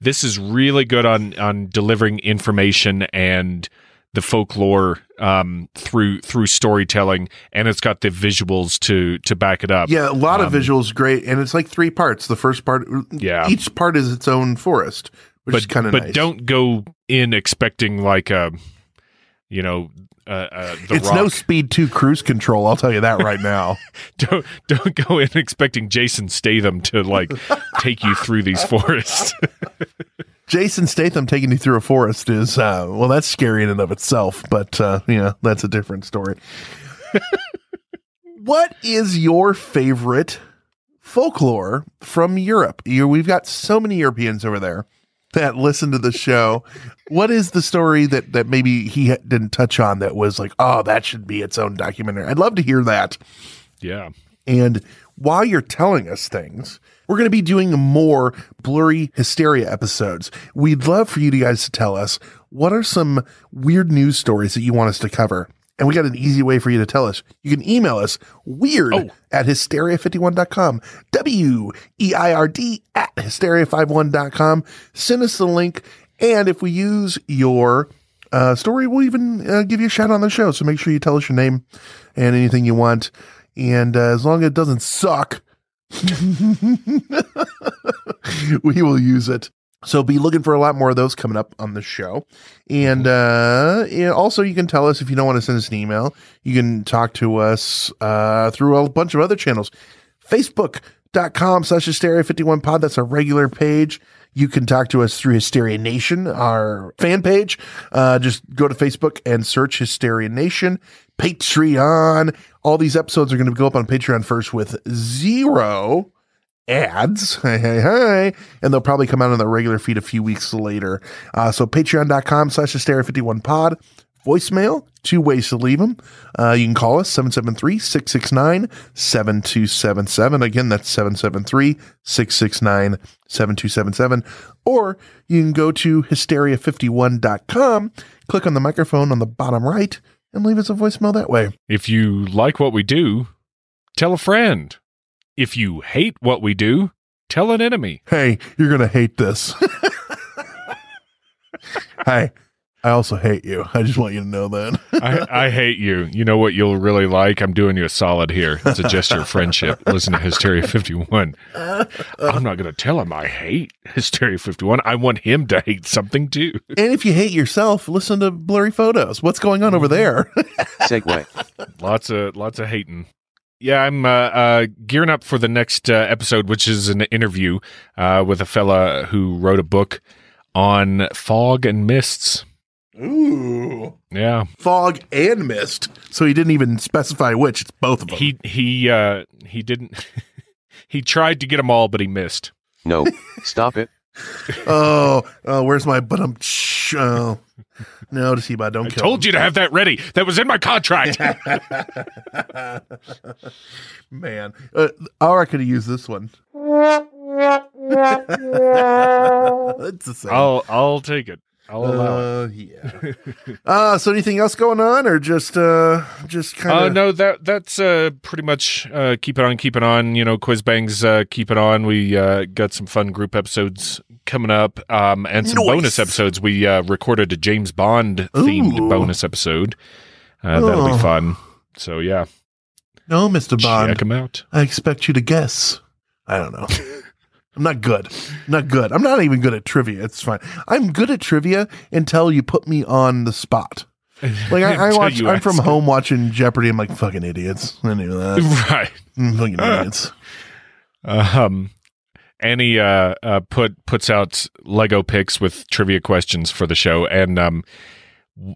This is really good on on delivering information and the folklore um, through through storytelling, and it's got the visuals to to back it up. Yeah, a lot of Um, visuals, great, and it's like three parts. The first part, Yeah. each part is its own forest, which but is kind of but nice. don't go in expecting like a, you know, uh, uh, the it's rock. no speed two cruise control. I'll tell you that right now. don't don't go in expecting Jason Statham to like take you through these forests. Jason Statham taking you through a forest is uh, well, that's scary in and of itself, but uh, yeah, that's a different story. what is your favorite folklore from Europe? You, we've got so many Europeans over there that listen to the show. what is the story that that maybe he didn't touch on that was like, oh, that should be its own documentary? I'd love to hear that. yeah. And while you're telling us things, we're going to be doing more blurry hysteria episodes. We'd love for you guys to tell us what are some weird news stories that you want us to cover. And we got an easy way for you to tell us. You can email us weird Oh. at hysteria51.com, W E I R D at hysteria51.com. Send us the link. And if we use your uh, story, we'll even uh, give you a shout out on the show. So make sure you tell us your name and anything you want. And uh, as long as it doesn't suck, we will use it. So be looking for a lot more of those coming up on the show. And uh also you can tell us if you don't want to send us an email, you can talk to us uh through a bunch of other channels. Facebook.com slash hysteria 51 pod. That's our regular page. You can talk to us through Hysteria Nation, our fan page. Uh, just go to Facebook and search Hysteria Nation. Patreon. All these episodes are going to go up on Patreon first with zero ads. Hey, hey, hey. And they'll probably come out on the regular feed a few weeks later. Uh, so patreon.com slash hysteria51pod. Voicemail, two ways to leave them. Uh, you can call us 773-669-7277. Again, that's 773-669-7277. Or you can go to hysteria51.com, click on the microphone on the bottom right, and leave us a voicemail that way. If you like what we do, tell a friend. If you hate what we do, tell an enemy. Hey, you're going to hate this. Hey, I also hate you. I just want you to know that. I, I hate you. You know what you'll really like? I'm doing you a solid here. It's a gesture of friendship. Listen to Hysteria 51. I'm not going to tell him I hate Hysteria 51. I want him to hate something too. and if you hate yourself, listen to blurry photos. What's going on over there? Segue. lots of lots of hating. Yeah, I'm uh, uh, gearing up for the next uh, episode, which is an interview uh, with a fella who wrote a book on fog and mists. Ooh. Yeah, Fog and mist. So he didn't even specify which. It's both of them. he he uh, he didn't. he tried to get them all, but he missed. No, stop it. oh, oh, where's my but I'm oh. No, to see by don't I kill told you to have that ready. That was in my contract. Man, uh, or I could have used this one. it's the same. I'll I'll take it. I'll allow it. Uh, yeah. uh, so anything else going on, or just uh, just kind Uh, of? no, that that's uh, pretty much uh, keep it on, keep it on. You know, Quiz Bangs, uh, keep it on. We uh, got some fun group episodes coming up, um, and some Nice. bonus episodes. We uh, recorded a James Bond themed Ooh. bonus episode. Uh, that'll Oh. be fun. So yeah, No, Mister Bond. check them out. I expect you to guess. I don't know. I'm not good. I'm not good. I'm not even good at trivia. It's fine. I'm good at trivia until you put me on the spot. Like I, I watch. I'm from home watching Jeopardy. I'm like fucking idiots. I knew that. right. Mm, fucking idiots. Um, Annie uh, uh, put puts out Lego picks with trivia questions for the show, and um,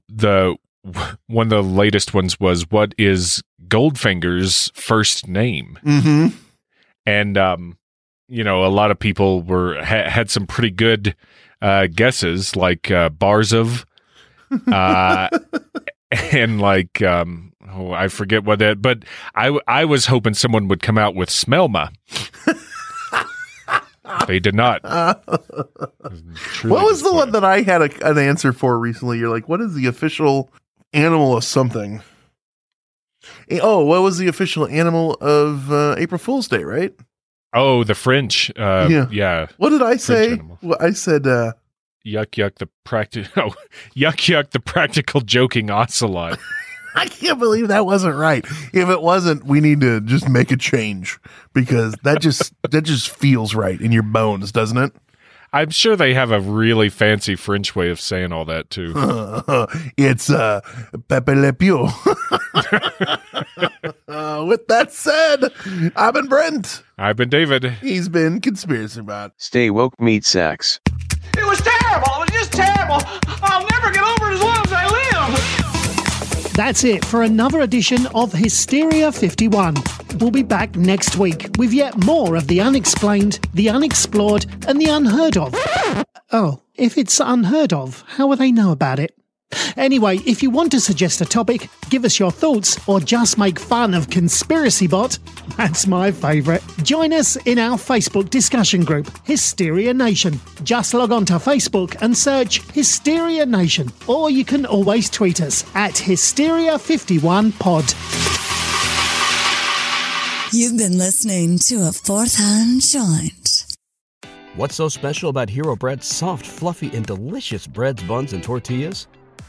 the one of the latest ones was what is Goldfinger's first name? Mm-hmm. And um, you know, a lot of people were ha- had some pretty good uh, guesses, like uh, Barzov, uh, and like um, oh, I forget what that. But I I was hoping someone would come out with Smelma. they did not. What was the one that I had a, an answer for recently? You're like, what is the official animal of something? Eh, Oh, what was the official animal of uh, April Fool's Day? Right? Oh, the French. Uh, Yeah. yeah. What did I say? Well, I said. uh Yuck, yuck. The practical. Oh, yuck, yuck. The practical joking ocelot. I can't believe that wasn't right. If it wasn't, we need to just make a change because that just that just feels right in your bones, doesn't it? I'm sure they have a really fancy French way of saying all that too. it's uh Pepe Le Pew. uh, with that said, I've been Brent. I've been David. He's been Conspiracy Bot. Stay woke, meat sacks. It was terrible. It was just terrible. I'll never get over it as long as I live. That's it for another edition of Hysteria 51. We'll be back next week with yet more of the unexplained, the unexplored, and the unheard of. Oh, if it's unheard of, how will they know about it? Anyway, if you want to suggest a topic, give us your thoughts, or just make fun of Conspiracy Bot, that's my favourite. Join us in our Facebook discussion group, Hysteria Nation. Just log on to Facebook and search Hysteria Nation, or you can always tweet us at Hysteria51pod. You've been listening to a fourth hand joint. What's so special about Hero Bread's soft, fluffy, and delicious breads, buns, and tortillas?